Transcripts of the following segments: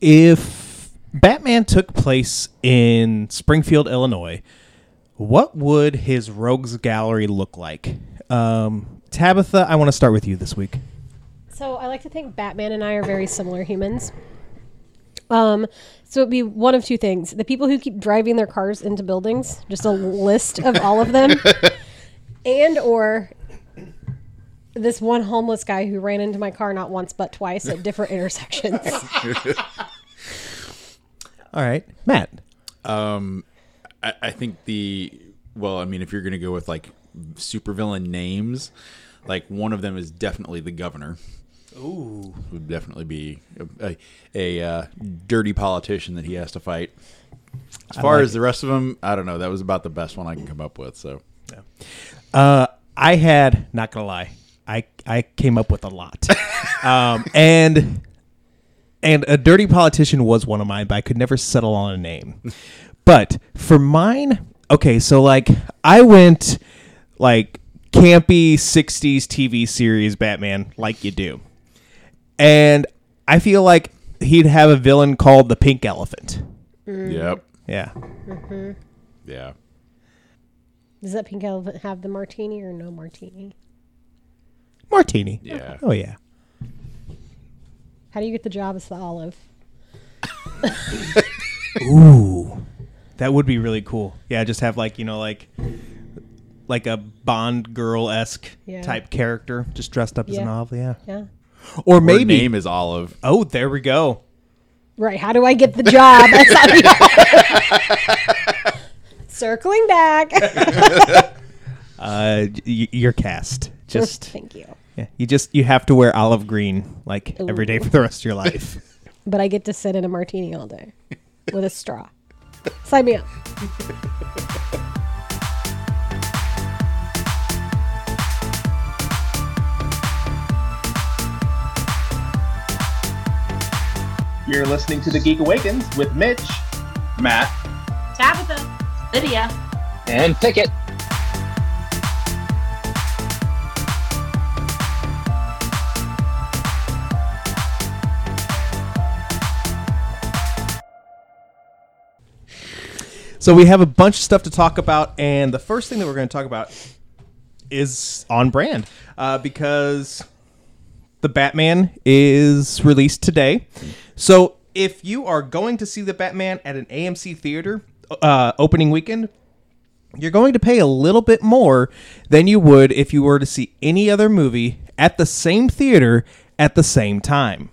if Batman took place in Springfield, Illinois, what would his rogues gallery look like? Um, Tabitha, I want to start with you this week. So I like to think Batman and I are very similar humans. Um, so it'd be one of two things: the people who keep driving their cars into buildings, just a list of all of them, and or this one homeless guy who ran into my car not once but twice at different intersections. All right, Matt. Um, I, I think the well, I mean, if you're gonna go with like supervillain names, like one of them is definitely the governor. Ooh, would definitely be a, a, a uh, dirty politician that he has to fight. As far like as the rest of them, I don't know. That was about the best one I can come up with. So Uh, I had not gonna lie, I I came up with a lot, um, and and a dirty politician was one of mine, but I could never settle on a name. But for mine, okay, so like I went like campy '60s TV series Batman, like you do, and I feel like he'd have a villain called the Pink Elephant. yep, Yeah, yeah. Does that pink elephant have the martini or no martini? Martini. Yeah. Oh yeah. How do you get the job as the olive? Ooh, that would be really cool. Yeah, just have like you know like like a Bond girl esque Yeah. type character, just dressed up as an Yeah. olive. Yeah, Yeah. or Her maybe. name is Olive. oh, there we go. Right. How do I get the job? as the olive? Circling back. Uh, y- you're cast. Just Thank you. Yeah, you just you have to wear olive green like every day for the rest of your life. But I get to sit in a martini all day with a straw. Sign me up. You're listening to The Geek Awakens with Mitch, Matt, Tabitha, Lydia, And Pickett. So we have a bunch of stuff to talk about, and the first thing that we're going to talk about is on brand uh, because the Batman is released today. So if you are going to see the Batman at an AMC theater uh, opening weekend, you're going to pay a little bit more than you would if you were to see any other movie at the same theater at the same time.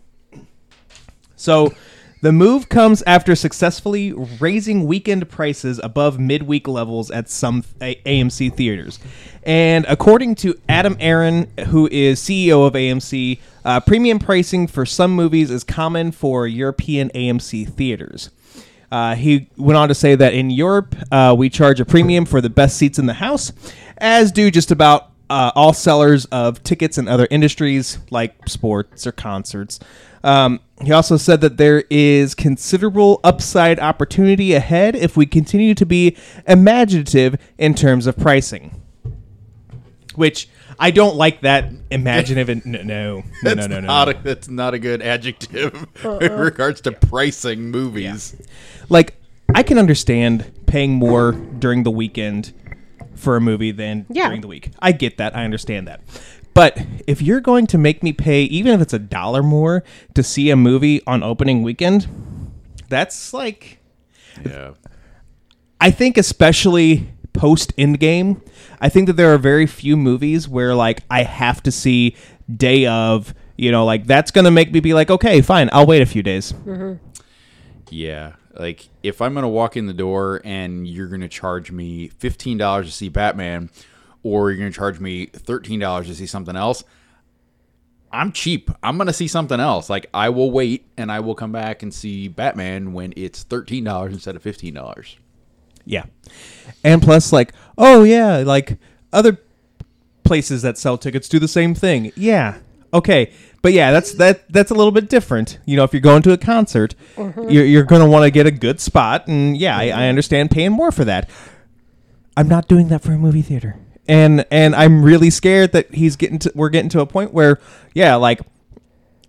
So the move comes after successfully raising weekend prices above midweek levels at some AMC theaters. And according to Adam Aron, who is CEO of AMC, uh, premium pricing for some movies is common for European AMC theaters. Uh, he went on to say that in Europe, uh, we charge a premium for the best seats in the house, as do just about uh, all sellers of tickets in other industries like sports or concerts. Um, he also said that there is considerable upside opportunity ahead if we continue to be imaginative in terms of pricing. Which I don't like that imaginative. and, no, no, no, no, no, no. not a, that's not a good adjective in regards to pricing movies. like I can understand paying more during the weekend for a movie than Yeah. during the week. I get that. I understand that. But if you're going to make me pay even if it's a dollar more to see a movie on opening weekend, that's like Yeah. I think especially post Endgame, I think that there are very few movies where like I have to see day of, you know, like that's going to make me be like, "Okay, fine, I'll wait a few days." Mm-hmm. Yeah. Like if I'm gonna walk in the door and you're gonna charge me fifteen dollars to see Batman, or you're gonna charge me thirteen dollars to see something else, I'm cheap. I'm gonna see something else. Like I will wait and I will come back and see Batman when it's thirteen dollars instead of fifteen dollars. Yeah. And plus, like, oh, yeah, like other places that sell tickets do the same thing. Yeah. Okay. But yeah, that's that. That's a little bit different. You know, if you're going to a concert, mm-hmm. you're, you're going to want to get a good spot, and yeah, I, I understand paying more for that. I'm not doing that for a movie theater, and and I'm really scared that he's getting to. We're getting to a point where, yeah, like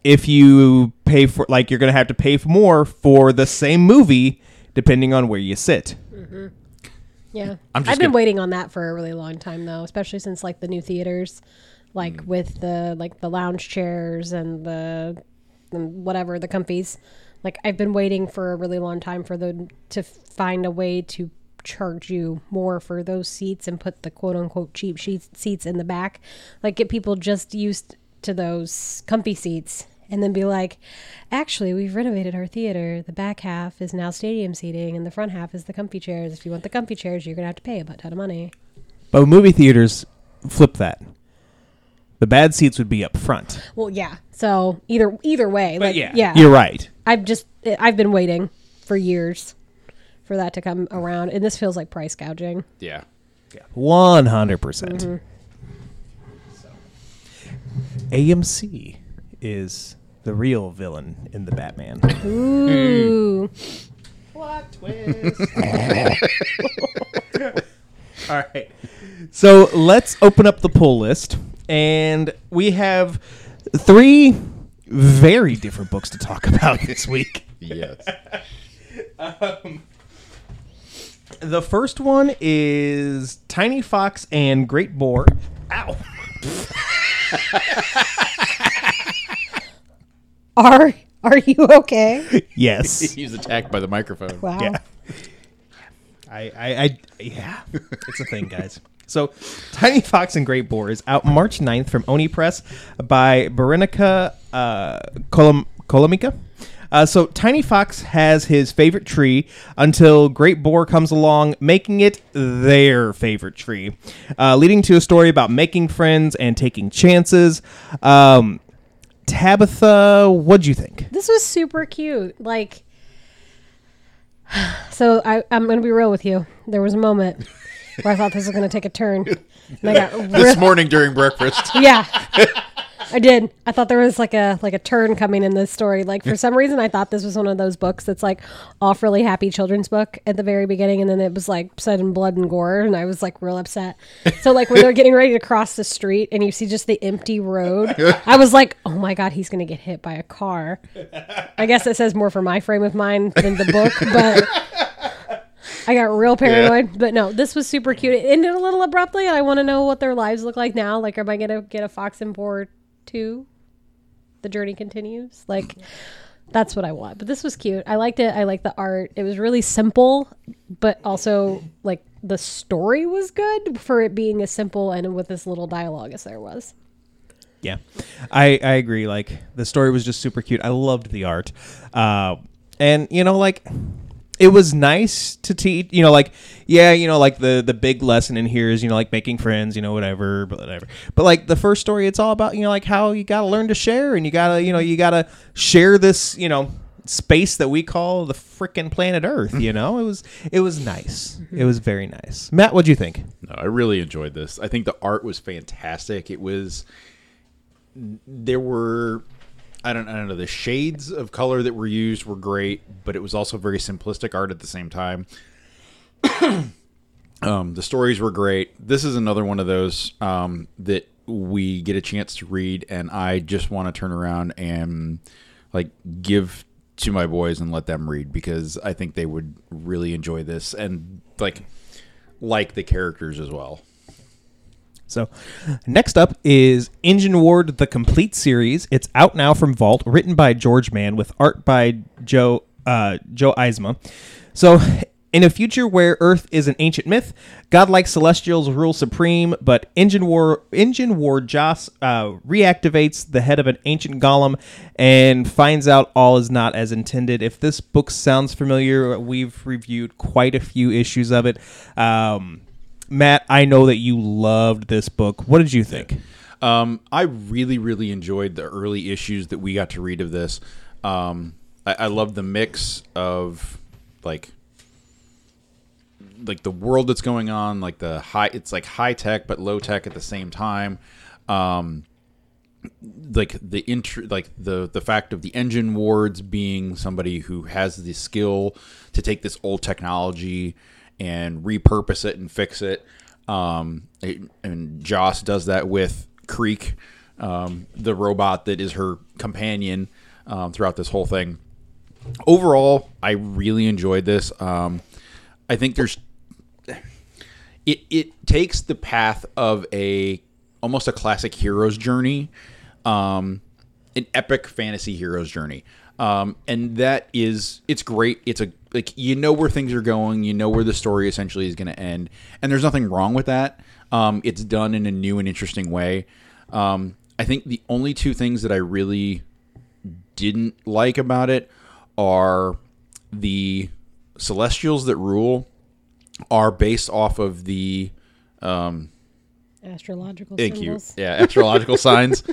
if you pay for like you're gonna have to pay for more for the same movie depending on where you sit. Yeah, I'm just I've been gonna- waiting on that for a really long time though, especially since like the new theaters, like Mm. with the like the lounge chairs and the and whatever the comfies. Like I've been waiting for a really long time for them to find a way to charge you more for those seats and put the quote unquote cheap sheets, seats in the back. Like get people just used to those comfy seats and then be like, actually, we've renovated our theater. The back half is now stadium seating, and the front half is the comfy chairs. If you want the comfy chairs, you're gonna have to pay a butt ton of money. But movie theaters flip that. The bad seats would be up front. Well, yeah. So either either way, like yeah, You're right. I've just I've been waiting for years for that to come around, and this feels like price gouging. Yeah. Yeah. One hundred percent. Mm-hmm. AMC is the real villain in the Batman. Ooh, Plot twist. All right. So let's open up the pull list. And we have three very different books to talk about this week. Yes. Um, The first one is Tiny Fox and Great Boar. Ow. are are you okay? Yes. he was attacked by the microphone. Wow. Yeah. I, I, I, yeah, it's a thing, guys. So, Tiny Fox and Great Boar is out March 9th from Oni Press by Berenika uh, Kolom- Kolomika. Uh, so, Tiny Fox has his favorite tree until Great Boar comes along, making it their favorite tree, uh, leading to a story about making friends and taking chances. Um, Tabitha, what'd you think? This was super cute. Like, so I, I'm going to be real with you. There was a moment where I thought this was going to take a turn. And I got This real, morning during breakfast. yeah, I did. I thought there was like a like a turn coming in this story. Like for some reason, I thought this was one of those books that's like off really happy children's book at the very beginning, and then it was like said in blood and gore, and I was like real upset. So like when they're getting ready to cross the street, and you see just the empty road, I was like, oh my god, he's gonna get hit by a car. I guess it says more for my frame of mind than the book, but. I got real paranoid, but no, this was super cute. It ended a little abruptly, and I want to know what their lives look like now. Like, am I gonna get a Fox and Two? The journey continues. Like, that's what I want. But this was cute. I liked it. I liked the art. It was really simple, but also like the story was good for it being as simple and with as little dialogue as there was. Yeah, I I agree. Like the story was just super cute. I loved the art, uh, and you know, like it was nice to teach. You know, like yeah, you know, like the the big lesson in here is you know like making friends. You know, whatever, but whatever. But like the first story, it's all about you know like how you got to learn to share, and you gotta you know you gotta share this you know space that we call the frickin' planet Earth. You know, it was it was nice. It was very nice. Matt, what do you think? No, I really enjoyed this. I think the art was fantastic. It was there were I don't I don't know the shades of color that were used were great, but it was also very simplistic art at the same time. um, the stories were great. This is another one of those um, that we get a chance to read, and I just want to turn around and like give to my boys and let them read because I think they would really enjoy this and like like the characters as well. So, next up is Engineward: The Complete Series. It's out now from Vault, written by George Mann with art by Joe uh, Joe Eisma. So, in a future where Earth is an ancient myth, godlike celestials rule supreme, but Engine War Engineward Joss uh, reactivates the head of an ancient golem and finds out all is not as intended. If this book sounds familiar, we've reviewed quite a few issues of it. Um, Matt, I know that you loved this book. What did you think? Um, I really, really enjoyed the early issues that we got to read of this. Um, I, I love the mix of like like the world that's going on, like the high. It's like high tech but low tech at the same time. Um, like the inter, like the the fact of the engine wards being somebody who has the skill to take this old technology and repurpose it and fix it. Um, it- and Joss does that with Creek, um, the robot that is her companion. um, throughout this whole thing. Overall, I really enjoyed this. Um, I think there's it it takes the path of a almost a classic hero's journey, um, an epic fantasy hero's journey. Um, and that is it's great. It's a like you know where things are going, you know where the story essentially is going to end, and there's nothing wrong with that. Um, it's done in a new and interesting way. Um, I think the only two things that I really didn't like about it are the celestials that rule are based off of the Astrological Thank symbols. you. Yeah, astrological signs.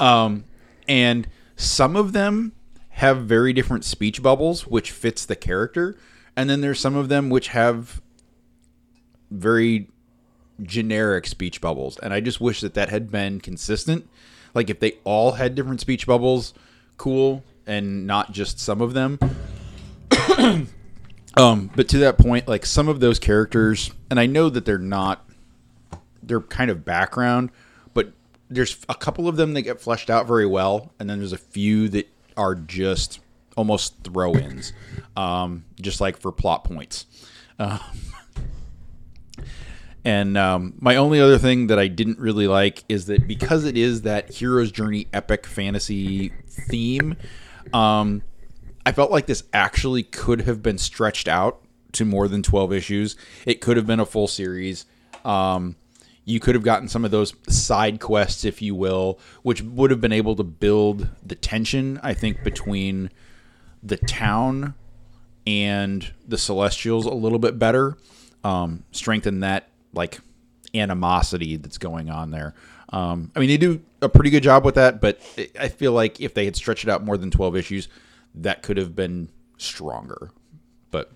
Um, and some of them have very different speech bubbles, which fits the character. And then there's some of them which have very generic speech bubbles. And I just wish that that had been consistent. Like if they all had different speech bubbles, cool, and not just some of them. um, but to that point, like some of those characters, and I know that they're not they're kind of background, but there's a couple of them that get fleshed out very well, and then there's a few that are just almost throw-ins, um, just like for plot points. Um, and um, my only other thing that I didn't really like is that because it is that hero's journey epic fantasy theme, um, I felt like this actually could have been stretched out to more than 12 issues. It could have been a full series. Um, you could have gotten some of those side quests, if you will, which would have been able to build the tension, I think, between the town and the Celestials a little bit better. Um, strengthen that, like, animosity that's going on there. Um, I mean, they do a pretty good job with that, but I feel like if they had stretched it out more than 12 issues, that could have been stronger. But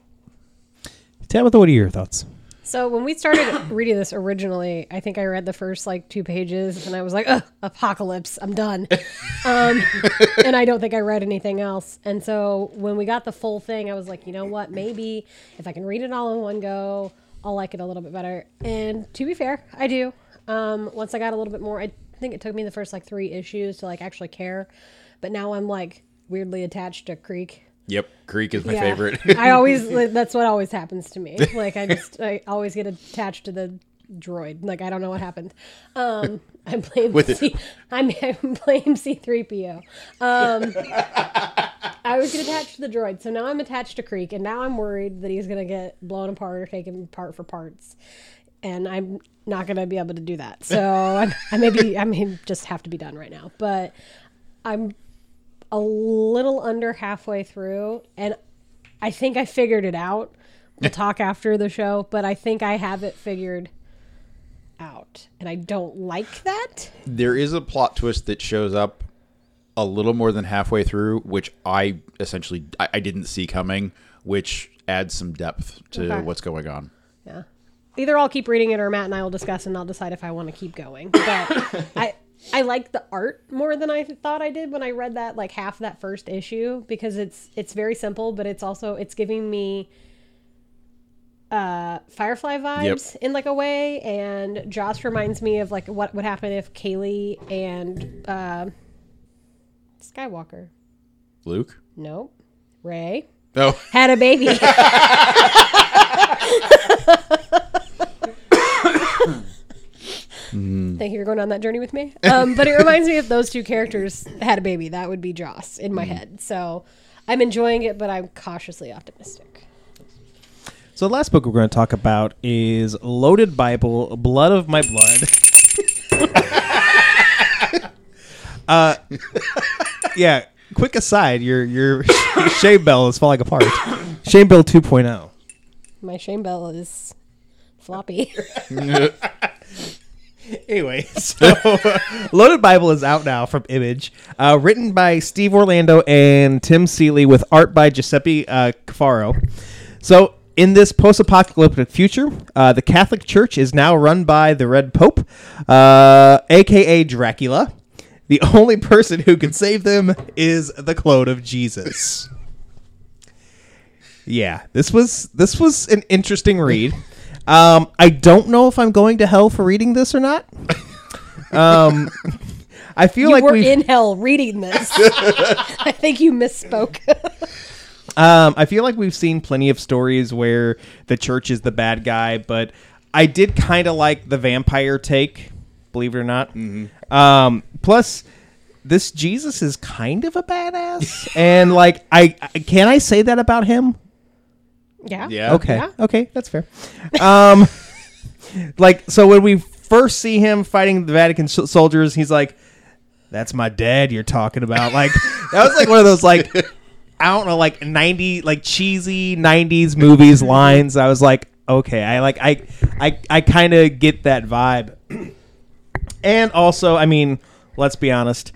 Tabitha, what are your thoughts? So when we started reading this originally, I think I read the first like two pages and I was like, Ugh, apocalypse, I'm done. um, and I don't think I read anything else. And so when we got the full thing, I was like, you know what? Maybe if I can read it all in one go, I'll like it a little bit better. And to be fair, I do. Um, once I got a little bit more, I think it took me the first like three issues to like actually care. But now I'm like weirdly attached to Creek. Yep, Creek is my Yeah. favorite. I always that's what always happens to me. Like I just I always get attached to the droid. Like I don't know what happened. Um, I blame With it. C- I mean, I blame C three PO. Um, I always get attached to the droid, so now I'm attached to Creek, and now I'm worried that he's gonna get blown apart or taken apart for parts, and I'm not gonna be able to do that. So I, I maybe I may just have to be done right now, but I'm a little under halfway through, and I think I figured it out. We'll talk after the show, but I think I have it figured out, and I don't like that. there is a plot twist that shows up a little more than halfway through, which I essentially I, I didn't see coming, which adds some depth to Okay. what's going on. Yeah. Either I'll keep reading it, or Matt and I will discuss, and I'll decide if I want to keep going. But I. I like the art more than I thought I did when I read that like half that first issue because it's it's very simple but it's also it's giving me uh Firefly vibes in like a way and Joss reminds me of like what would happen if Kaylee and uh Skywalker Luke. nope Rey Oh, had a baby. Thank you for going on that journey with me. Um, but it reminds me if those two characters had a baby, that would be Joss in my head. So I'm enjoying it, but I'm cautiously optimistic. So the last book we're going to talk about is Loaded Bible, Blood of My Blood. uh, yeah. Quick aside, your your shame bell is falling apart. Shame bell oh. 2.0. My shame bell is floppy. Anyway, so Loaded Bible is out now from Image, uh, written by Steve Orlando and Tim Seeley, with art by Giuseppe uh, Cafaro. So, in this post-apocalyptic future, uh, the Catholic Church is now run by the Red Pope, uh, aka Dracula. The only person who can save them is the clone of Jesus. Yeah, this was this was an interesting read. Um, I don't know if I'm going to hell for reading this or not. Um, I feel You like we're in hell reading this. I think you misspoke. Um, I feel like we've seen plenty of stories where the church is the bad guy, but I did kind of like the vampire take, believe it or not. Um, plus, this Jesus is kind of a badass, and like, I I- can I say that about him? Yeah. Yeah. Okay, Yeah. okay, that's fair. Um, like, so when we first see him fighting the Vatican s- soldiers, he's like, "That's my dad you're talking about." Like, that was like one of those like. I don't know, like ninety, like cheesy '90s movies lines. I was like, okay, I like, I, I, I kind of get that vibe. and also, I mean, let's be honest,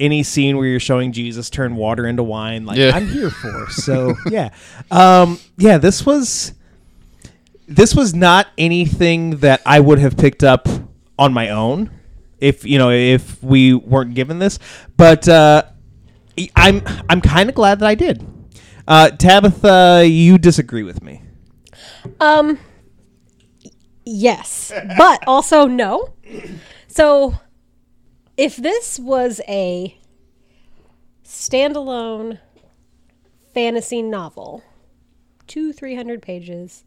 any scene where you're showing Jesus turn water into wine, like Yeah. I'm here for. So yeah, um, yeah, this was, this was not anything that I would have picked up on my own, if you know, if we weren't given this. But uh, I'm I'm kind of glad that I did. Uh, Tabitha, you disagree with me. Um. Yes, but also no. So, if this was a standalone fantasy novel, two three hundred pages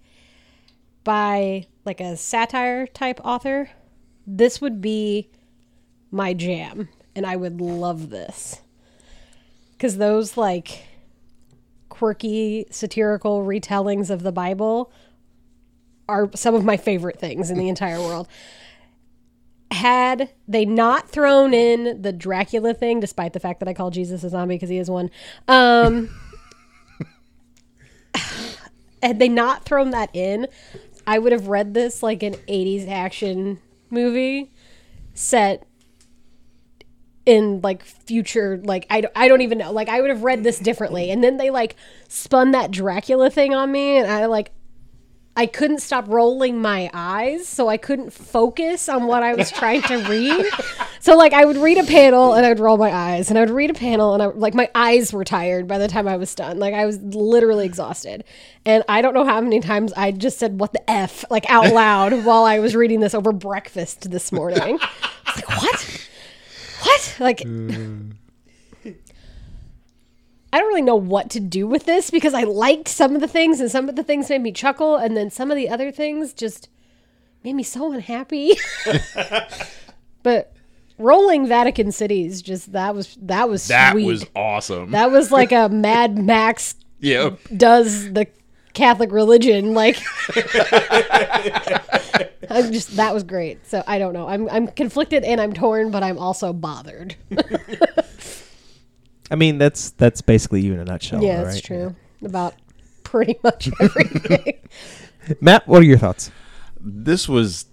by like a satire type author, this would be my jam, and I would love this because those like quirky satirical retellings of the Bible are some of my favorite things in the entire world. Had they not thrown in the Dracula thing, despite the fact that I call Jesus a zombie because he is one, um, had they not thrown that in, I would have read this like an 80s action movie set in like future like I, I don't even know. Like i would have read this differently. And then they like spun that dracula thing on me and i like i couldn't stop rolling my eyes so i couldn't focus on what i was trying to read. So like i would read a panel and i would roll my eyes and i would read a panel and i like my eyes were tired by the time i was done. Like i was literally exhausted. And i don't know how many times i just said what the f like out loud while i was reading this over breakfast this morning. I was like what? What? Like, mm. I don't really know what to do with this because I liked some of the things and some of the things made me chuckle, and then some of the other things just made me so unhappy. but rolling Vatican cities, just that was that was That sweet. was awesome. that was like a Mad Max yeah. does the Catholic religion. Like, I'm just that was great. So I don't know. I'm I'm conflicted and I'm torn, but I'm also bothered. I mean, that's that's basically you in a nutshell. yeah, all that's right? true about pretty much everything. Matt, what are your thoughts? this was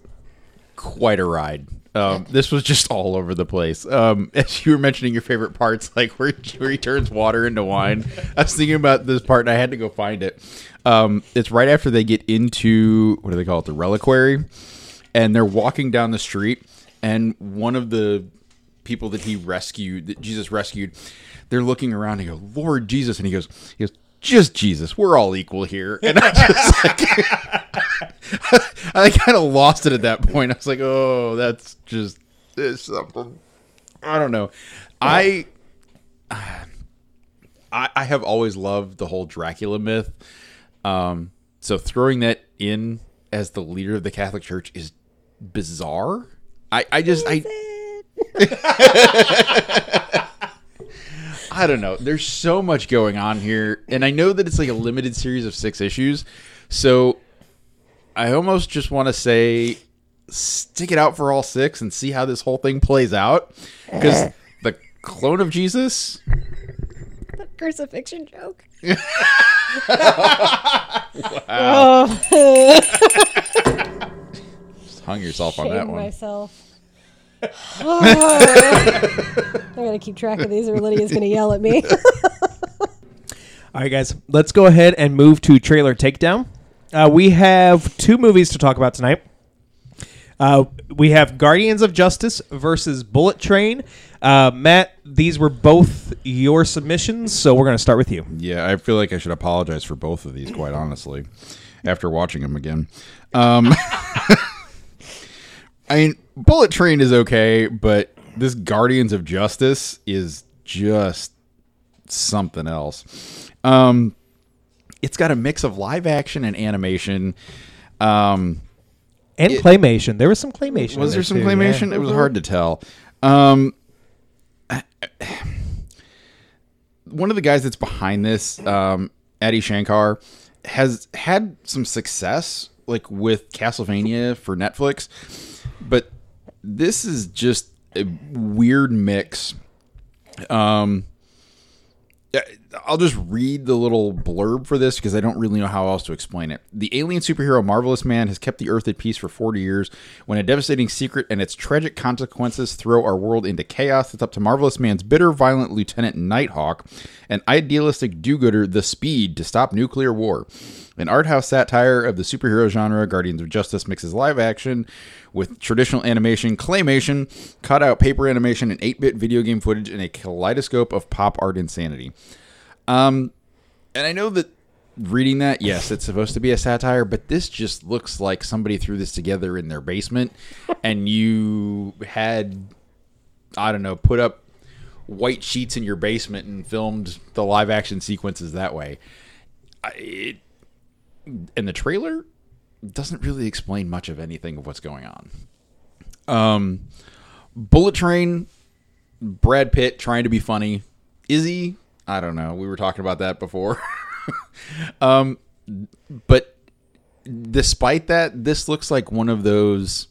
quite a ride. Um, this was just all over the place. Um, as you were mentioning your favorite parts, like where, where he turns water into wine, I was thinking about this part and I had to go find it. Um, it's right after they get into what do they call it, the reliquary, and they're walking down the street, and one of the people that he rescued, that Jesus rescued, they're looking around and go, "Lord Jesus," and he goes, "He goes, just Jesus, we're all equal here." And I just like. I kind of lost it at that point. I was like, "Oh, that's just something." I don't know. I, I I have always loved the whole Dracula myth. Um, so throwing that in as the leader of the Catholic Church is bizarre. I I just I I don't know. There's so much going on here, and I know that it's like a limited series of six issues. So I almost just want to say stick it out for all six and see how this whole thing plays out. Because eh. the clone of Jesus, The Crucifixion joke. Oh, just hung yourself on that one. myself. Oh. I gotta keep track of these, or Lydia's gonna yell at me. All right, guys, let's go ahead and move to trailer takedown. Uh, we have two movies to talk about tonight. Uh, we have Guardians of Justice versus Bullet Train. Uh, Matt, these were both your submissions, so we're going to start with you. Yeah, I feel like I should apologize for both of these, quite honestly, after watching them again. Um, I mean, Bullet Train is okay, but this Guardians of Justice is just something else. Um, it's got a mix of live action and animation. Um, And It- claymation. There was some claymation. was there there some too, claymation? yeah. It was hard to tell. Um, one of the guys that's behind this, um, Adi Shankar, has had some success like with Castlevania for Netflix, but this is just a weird mix. Um, I'll just read the little blurb for this because I don't really know how else to explain it. The alien superhero Marvelous Man has kept the Earth at peace for 40 years. When a devastating secret and its tragic consequences throw our world into chaos, it's up to Marvelous Man's bitter, violent Lieutenant Nighthawk an idealistic do gooder The Speed to stop nuclear war. An art house satire of the superhero genre, Guardians of Justice mixes live action with traditional animation, claymation, cutout paper animation, and 8 bit video game footage in a kaleidoscope of pop art insanity. Um, and I know that reading that, yes, it's supposed to be a satire, but this just looks like somebody threw this together in their basement and you had, I don't know, put up white sheets in your basement and filmed the live action sequences that way. I, it, and the trailer doesn't really explain much of anything of what's going on. Um, Bullet Train, Brad Pitt trying to be funny. Is he? I don't know. We were talking about that before. um, but despite that, this looks like one of those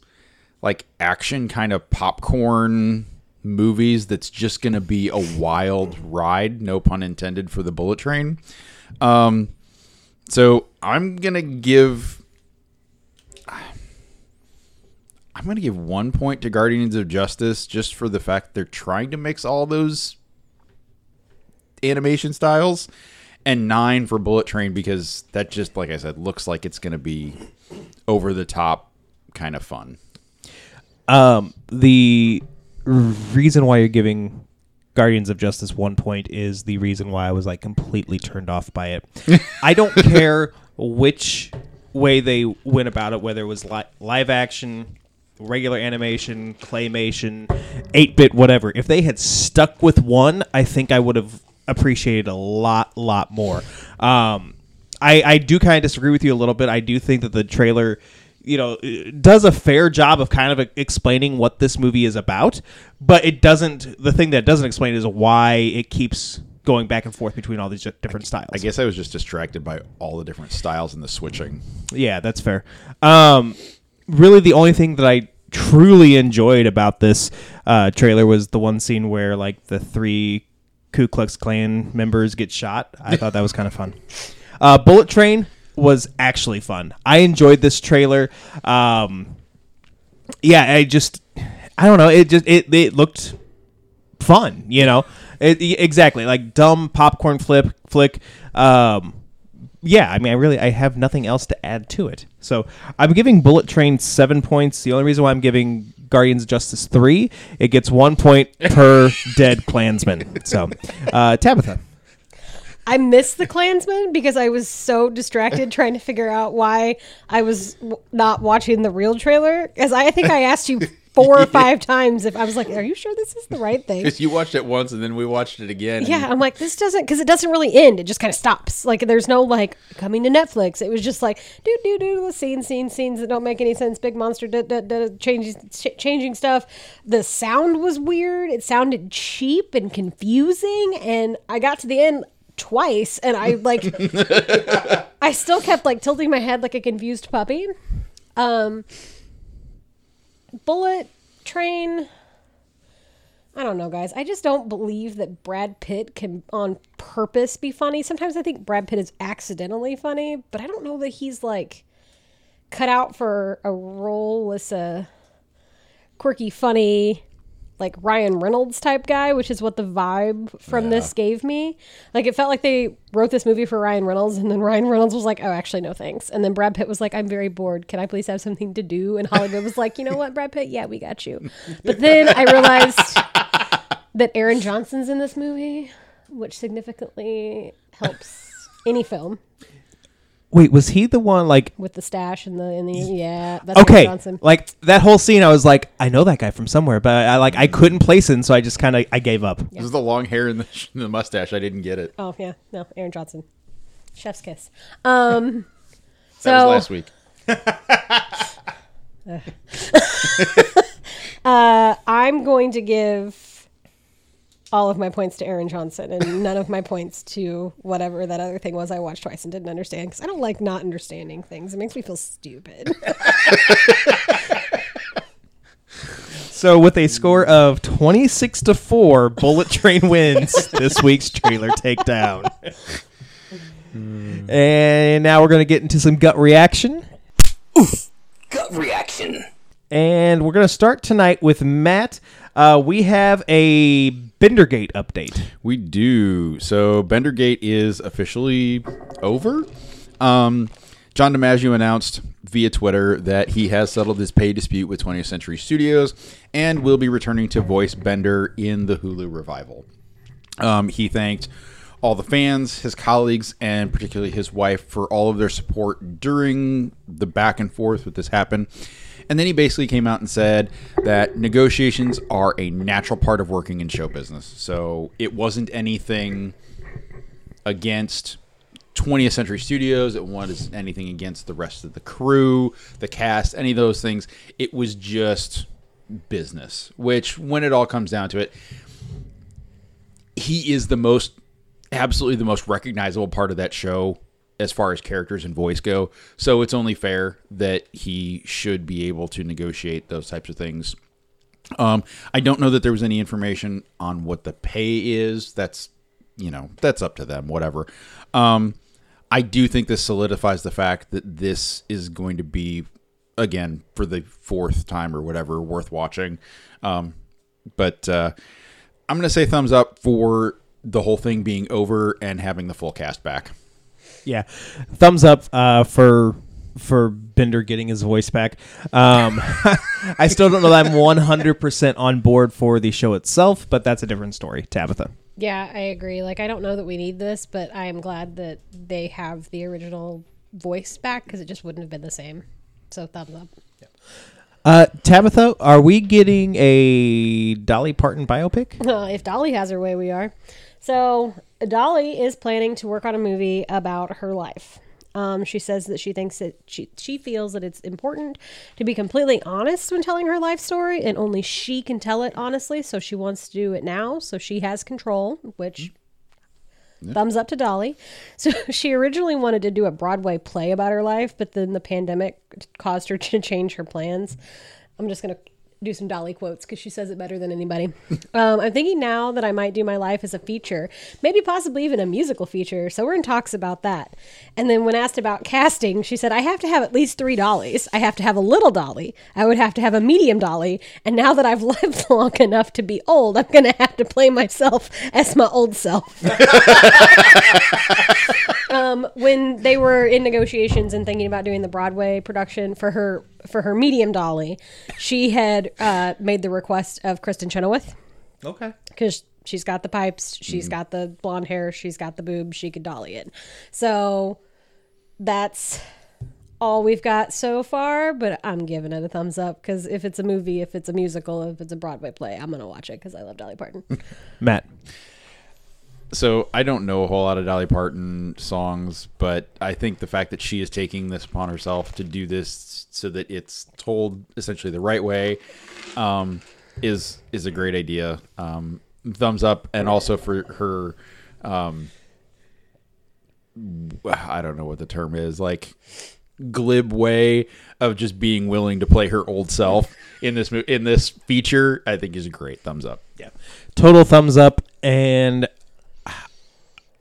like action kind of popcorn movies that's just going to be a wild ride, no pun intended for the Bullet Train. Um, so I'm going to give I'm going to give 1 point to Guardians of Justice just for the fact they're trying to mix all those animation styles and 9 for Bullet Train because that just like I said looks like it's going to be over the top kind of fun. Um, the reason why you're giving Guardians of Justice one point is the reason why I was like completely turned off by it. I don't care which way they went about it, whether it was li- live action, regular animation, claymation, 8 bit, whatever. If they had stuck with one, I think I would have appreciated a lot, lot more. Um, I, I do kind of disagree with you a little bit. I do think that the trailer, you know, does a fair job of kind of explaining what this movie is about, but it doesn't. The thing that doesn't explain is why it keeps going back and forth between all these different styles. I guess I was just distracted by all the different styles and the switching. Yeah, that's fair. Um, really, the only thing that I truly enjoyed about this uh, trailer was the one scene where like the three Ku Klux Klan members get shot. I thought that was kind of fun. Uh, Bullet Train was actually fun. I enjoyed this trailer. Um, yeah, I just I don't know. It just it it looked fun. You know, it, exactly like dumb popcorn flip flick. Um, yeah, I mean, I really I have nothing else to add to it. So I'm giving Bullet Train seven points. The only reason why I'm giving Guardians of Justice three, it gets one point per dead Klansman. So, uh, Tabitha. I missed the Klansman because I was so distracted trying to figure out why I was w- not watching the real trailer. Because I think I asked you four or five times if I was like, "Are you sure this is the right thing?" Because you watched it once and then we watched it again. Yeah, I'm like, this doesn't because it doesn't really end. It just kind of stops. Like, there's no like coming to Netflix. It was just like do do do the scene scene scenes that don't make any sense. Big monster da, da, da, changing ch- changing stuff. The sound was weird. It sounded cheap and confusing. And I got to the end twice, and I like, I still kept like tilting my head like a confused puppy. Um, Bullet Train. I don't know, guys. I just don't believe that Brad Pitt can on purpose be funny. Sometimes I think Brad Pitt is accidentally funny, but I don't know that he's like cut out for a role as a quirky, funny, like Ryan Reynolds type guy, which is what the vibe from this gave me. Like it felt like they wrote this movie for Ryan Reynolds, and then Ryan Reynolds was like, "Oh, actually, no thanks." And then Brad Pitt was like, "I'm very bored. Can I please have something to do?" And Hollywood was like, "You know what, Brad Pitt? Yeah, we got you." But then I realized that Aaron Johnson's in this movie, which significantly helps any film. Wait, was he the one like? with the stash and the and the yeah. That's Aaron Okay, Johnson. like that whole scene, I was like, I know that guy from somewhere, but I like I couldn't place it, so I just kind of I gave up. This is the long hair and the, the mustache. I didn't get it. Oh yeah, no, Aaron Johnson, Chef's kiss. Um, That so was last week. uh, I'm going to give all of my points to Aaron Johnson and none of my points to whatever that other thing was I watched twice and didn't understand because I don't like not understanding things. It makes me feel stupid. So with a score of twenty six to four, Bullet Train wins this week's trailer takedown. Mm. and now we're gonna get into some gut reaction. Gut reaction. And we're going to start tonight with Matt. Uh, we have a Bendergate update. We do. So Bendergate is officially over. Um, John DiMaggio announced via Twitter that he has settled his pay dispute with 20th Century Studios and will be returning to voice Bender in the Hulu revival. Um, he thanked all the fans, his colleagues, and particularly his wife for all of their support during the back and forth with this happen. And then he basically came out and said that negotiations are a natural part of working in show business. So it wasn't anything against 20th Century Studios. It wasn't anything against the rest of the crew, the cast, any of those things. It was just business, which, when it all comes down to it, he is the most absolutely the most recognizable part of that show as far as characters and voice go. So it's only fair that he should be able to negotiate those types of things. Um, I don't know that there was any information on what the pay is. That's you know that's up to them. Whatever. Um, I do think this solidifies the fact that this is going to be again for the fourth time or whatever worth watching. Um, but uh, I'm going to say thumbs up for the whole thing being over and having the full cast back. Yeah, thumbs up uh, for for Bender getting his voice back. Um, I still don't know that I'm 100% on board for the show itself, but that's a different story. Tabitha. yeah, I agree. Like I don't know that we need this, but I am glad that they have the original voice back because it just wouldn't have been the same. So thumbs up. Uh, Tabitha, are we getting a Dolly Parton biopic? Uh, if Dolly has her way, we are. So Dolly is planning to work on a movie about her life. Um, she says that she thinks that she she feels that it's important to be completely honest when telling her life story, and only she can tell it honestly. So she wants to do it now, so she has control. Which thumbs up to Dolly. So she originally wanted to do a Broadway play about her life, but then the pandemic caused her to change her plans. I'm just gonna do some Dolly quotes because she says it better than anybody. um, I'm thinking now that I might do my life as a feature, maybe possibly even a musical feature. So we're in talks about that. And then when asked about casting, she said, I have to have at least three dollies. I have to have a little dolly. I would have to have a medium dolly. And now that I've lived long enough to be old, I'm going to have to play myself as my old self. um, when they were in negotiations and thinking about doing the Broadway production for her for her medium dolly, she had uh, made the request of Kristin Chenoweth Okay. because she's got the pipes, she's got the blonde hair, she's got the boobs, she could dolly it. So that's all we've got so far, but I'm giving it a thumbs up because if it's a movie, if it's a musical, if it's a Broadway play, I'm gonna watch it because I love Dolly Parton. Matt. So I don't know a whole lot of Dolly Parton songs, but I think the fact that she is taking this upon herself to do this so that it's told essentially the right way um, is is a great idea. Um, thumbs up, and also for her. Um, I don't know what the term is like glib way of just being willing to play her old self in this in this feature. I think is a great thumbs up. Yeah. Total thumbs up. And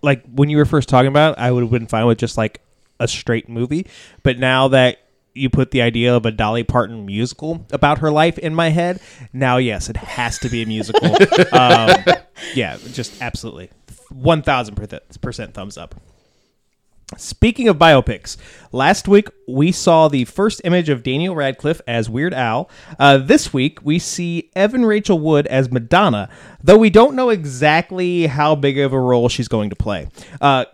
like when you were first talking about it, I would have been fine with just like a straight movie. But now that you put the idea of a Dolly Parton musical about her life in my head, now yes, it has to be a musical. um, yeah, just absolutely. 1000% thumbs up. Speaking of biopics, last week we saw the first image of Daniel Radcliffe as Weird Al. Uh, this week we see Evan Rachel Wood as Madonna, though we don't know exactly how big of a role she's going to play. Uh,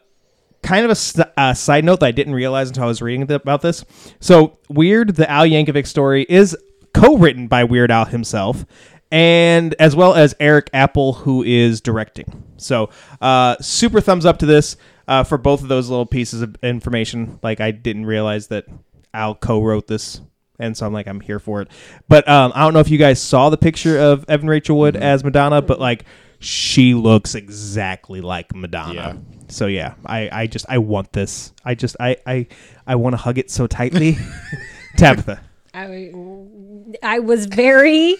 kind of a side note that I didn't realize until I was reading about this. So, Weird, the Al Yankovic story, is co-written by Weird Al himself, and as well as Eric Appel, who is directing. So, uh, super thumbs up to this uh, for both of those little pieces of information. Like, I didn't realize that Al co-wrote this. And so I'm like, I'm here for it. But um, I don't know if you guys saw the picture of Evan Rachel Wood as Madonna, but like, she looks exactly like Madonna. Yeah. So yeah, I, I just I want this. I just I I, I want to hug it so tightly. Tabitha. I, I was very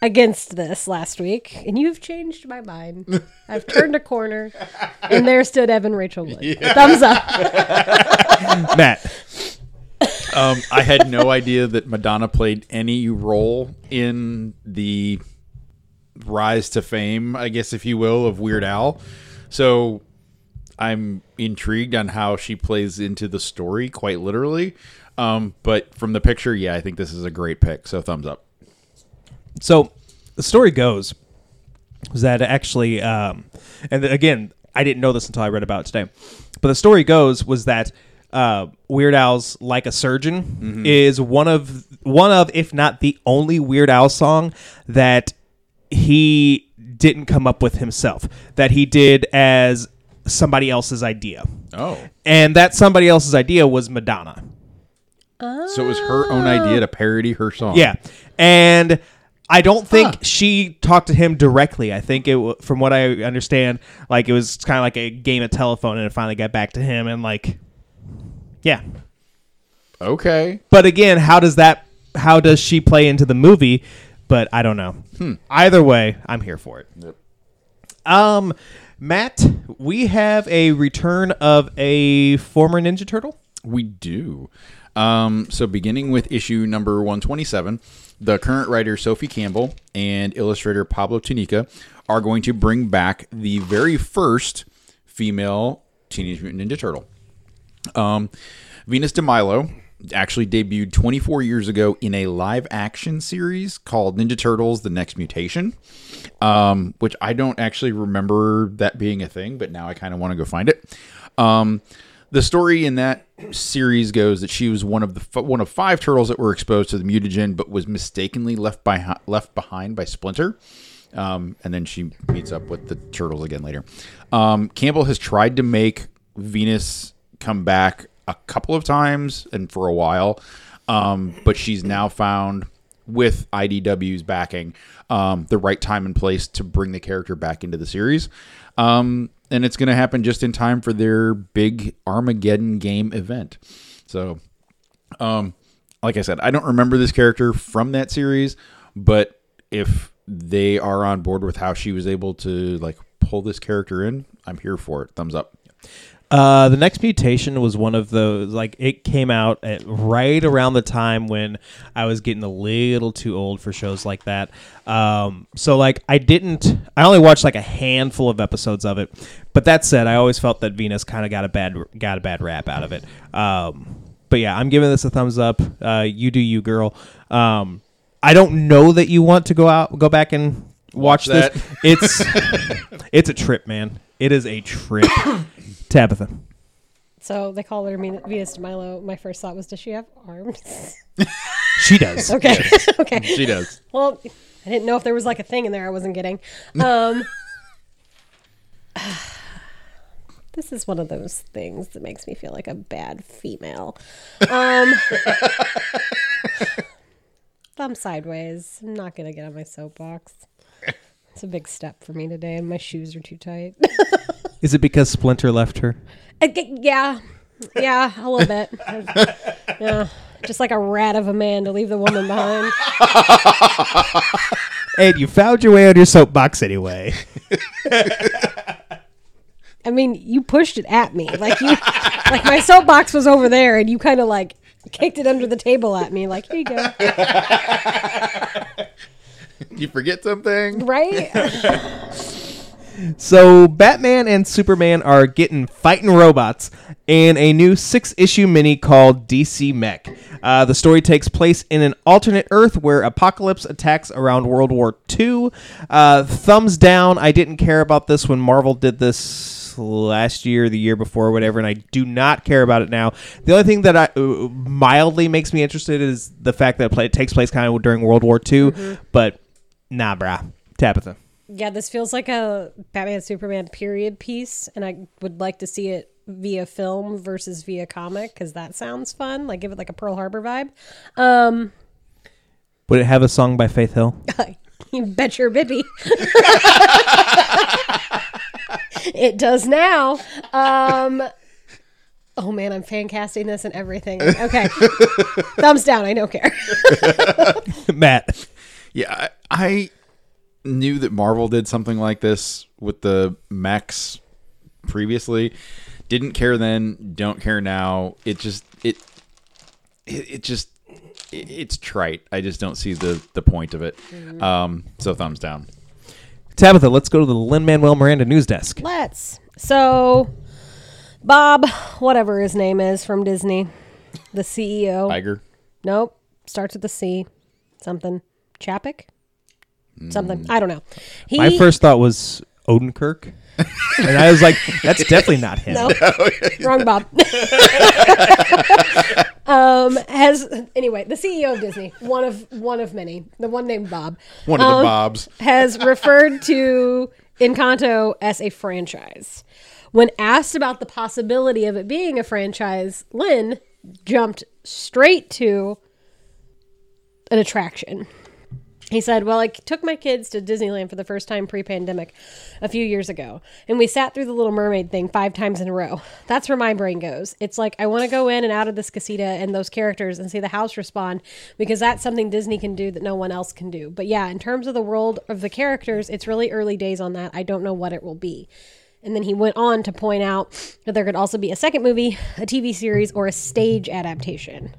against this last week, and you've changed my mind. I've turned a corner, and there stood Evan Rachel Wood. Thumbs up. Matt. Um, I had no idea that Madonna played any role in the rise to fame, I guess, if you will, of Weird Al. So I'm intrigued on how she plays into the story, quite literally. Um, but from the picture, yeah, I think this is a great pick. So thumbs up. So the story goes was that actually, um, and again, I didn't know this until I read about it today. But the story goes was that uh, Weird Al's "Like a Surgeon" is one of one of, if not the only Weird Al song that he didn't come up with himself. That he did as somebody else's idea, Oh, and that somebody else's idea was Madonna. so it was her own idea to parody her song. Yeah, and I don't think she talked to him directly. I think it, from what I understand, like it was kind of like a game of telephone, and it finally got back to him, and like, yeah. Okay. But again, how does that? How does she play into the movie? But I don't know. Either way, I'm here for it. Yep. Um, Matt, we have a return of a former Ninja Turtle. We do. Um, so, beginning with issue number 127, the current writer Sophie Campbell and illustrator Pablo Tunica are going to bring back the very first female Teenage Mutant Ninja Turtle. Um, Venus de Milo actually debuted 24 years ago in a live action series called Ninja Turtles The Next Mutation, um, which I don't actually remember that being a thing, but now I kind of want to go find it. Um, the story in that series goes that she was one of the one of five turtles that were exposed to the mutagen, but was mistakenly left by left behind by Splinter. Um, and then she meets up with the turtles again later. Um, Campbell has tried to make Venus come back a couple of times and for a while, um, but she's now found with IDW's backing um, the right time and place to bring the character back into the series. Um, and it's going to happen just in time for their big Armageddon game event. So, um, like I said, I don't remember this character from that series, but if they are on board with how she was able to like pull this character in, I'm here for it. Thumbs up. Uh, the next mutation was one of those like it came out at right around the time when I was getting a little too old for shows like that. Um, so like I didn't, I only watched like a handful of episodes of it. But that said, I always felt that Venus kind of got a bad got a bad rap out of it. Um, but yeah, I'm giving this a thumbs up. Uh, you do you, girl. Um, I don't know that you want to go out, go back and watch, Watch this. that. It's it's a trip, man. It is a trip. Tabitha. So they call her Min- Venus de Milo. My first thought was, does she have arms? She does. Okay. okay. She does. Well, I didn't know if there was like a thing in there I wasn't getting. Um, this is one of those things that makes me feel like a bad female. Um, thumb sideways. I'm not gonna get on my soapbox. It's a big step for me today, and my shoes are too tight. Is it because Splinter left her? I g- yeah, yeah, a little bit. Yeah, just like a rat of a man to leave the woman behind. And you found your way on your soapbox anyway. I mean, you pushed it at me. Like you like my soapbox was over there and you kind of like kicked it under the table at me like, "Here you go." You forget something? Right? So Batman and Superman are getting fighting robots in a new six-issue mini called DC Mech. Uh, the story takes place in an alternate Earth where Apokolips attacks around World War II. Uh, thumbs down. I didn't care about this when Marvel did this last year, the year before, whatever, and I do not care about it now. The only thing that I uh, mildly makes me interested is the fact that it, play, it takes place kind of during World War II. But nah, brah, Tabitha. Yeah, this feels like a Batman Superman period piece, and I would like to see it via film versus via comic because that sounds fun. Like give it like a Pearl Harbor vibe. Um, Would it have a song by Faith Hill? you bet your bibby. it does now. Um, oh man, I'm fan casting this and everything. Okay, thumbs down. I don't care. Matt. Yeah, I, I knew that Marvel did something like this with the Max previously. Didn't care then, don't care now. It just it it, it just it, it's trite. I just don't see the the point of it. Um, so thumbs down. Tabitha, let's go to the Lin Manuel Miranda news desk. Let's. So, Bob, whatever his name is from Disney, the CEO. Tiger. Nope. Starts with a C. Something. Chapek? Something. I don't know. He, My first thought was Odenkirk. and I was like, that's definitely not him. No. Wrong Bob. um, has anyway, the CEO of Disney, one of one of many, the one named Bob, One of the Bobs. has referred to Encanto as a franchise. When asked about the possibility of it being a franchise, Lin jumped straight to an attraction. He said, Well, I took my kids to Disneyland for the first time pre pandemic a few years ago, and we sat through the Little Mermaid thing five times in a row. That's where my brain goes. It's like I want to go in and out of this casita and those characters and see the house respond because that's something Disney can do that no one else can do. But yeah, in terms of the world of the characters, it's really early days on that. I don't know what it will be. And then he went on to point out that there could also be a second movie, a TV series, or a stage adaptation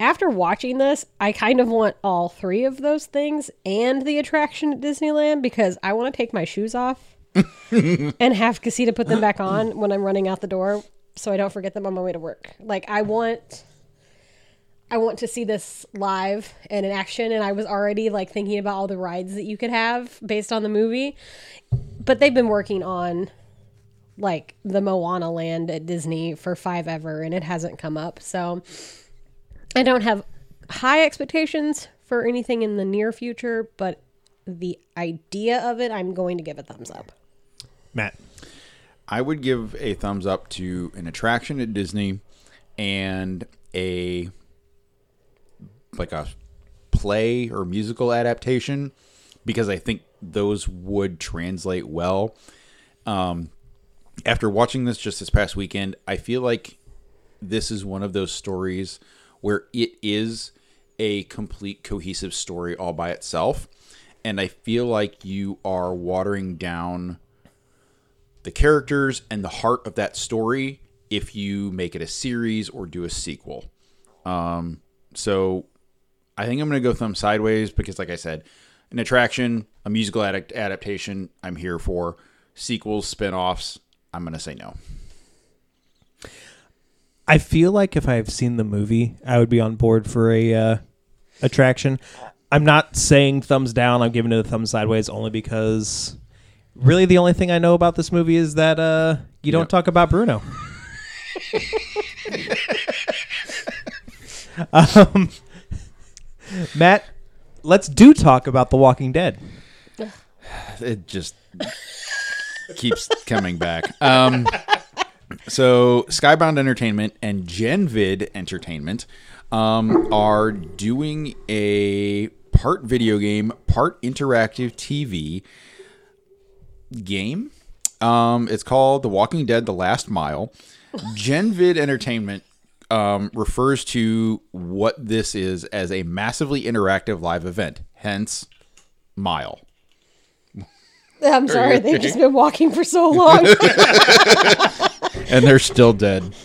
after watching this, I kind of want all three of those things and the attraction at Disneyland because I want to take my shoes off and have Casita put them back on when I'm running out the door so I don't forget them on my way to work. Like I want I want to see this live and in action and I was already like thinking about all the rides that you could have based on the movie. But they've been working on like the Moana land at Disney for five ever and it hasn't come up. So I don't have high expectations for anything in the near future, but the idea of it, I'm going to give a thumbs up. Matt. I would give a thumbs up to an attraction at Disney and a like a play or musical adaptation because I think those would translate well. Um, after watching this just this past weekend, I feel like this is one of those stories where it is a complete cohesive story all by itself. And I feel like you are watering down the characters and the heart of that story if you make it a series or do a sequel. Um, so I think I'm going to go thumb sideways because, like I said, an attraction, a musical ad- adaptation, I'm here for. Sequels, spin offs, I'm going to say no. I feel like if I've seen the movie, I would be on board for a uh, attraction. I'm not saying thumbs down. I'm giving it a thumb sideways only because really the only thing I know about this movie is that uh, you don't Yep. talk about Bruno. um, Matt, let's do talk about The Walking Dead. it just keeps coming back. Um, so Skybound Entertainment and Genvid Entertainment um, are doing a part video game, part interactive TV game. Um, it's called The Walking Dead: The Last Mile. Genvid Entertainment um, refers to what this is as a massively interactive live event, hence Mile. I'm sorry, they've just been walking for so long. and they're still dead.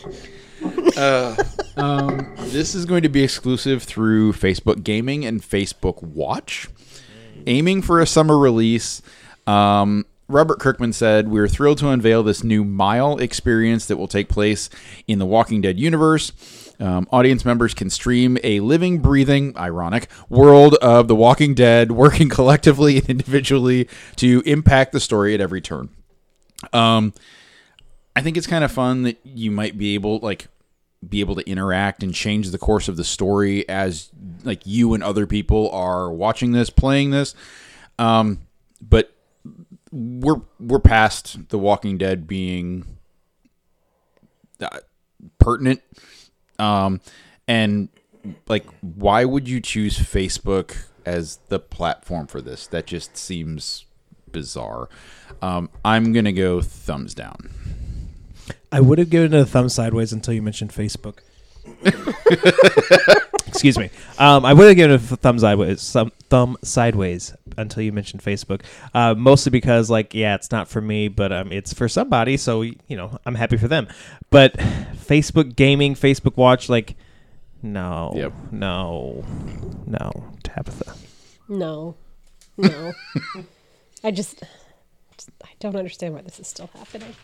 Uh, um, this is going to be exclusive through Facebook Gaming and Facebook Watch. Aiming for a summer release, um, Robert Kirkman said, We're thrilled to unveil this new Mile experience that will take place in the Walking Dead universe. Um, audience members can stream a living, breathing, ironic world of The Walking Dead, working collectively and individually to impact the story at every turn. Um, I think it's kind of fun that you might be able like be able to interact and change the course of the story as like you and other people are watching this, playing this. Um, but we're we're past The Walking Dead being uh, pertinent. Um, and like, why would you choose Facebook as the platform for this? That just seems bizarre. Um, I'm gonna go thumbs down. I would have given it a thumb sideways until you mentioned Facebook. Excuse me. Um, I would have given it a thumb sideways, some thumb sideways until you mentioned Facebook. Uh, mostly because, like, yeah, it's not for me, but um, it's for somebody. So you know, I'm happy for them. But Facebook gaming, Facebook Watch, like, no, Yep. no, no, Tabitha. No, no. I just, just, I don't understand why this is still happening.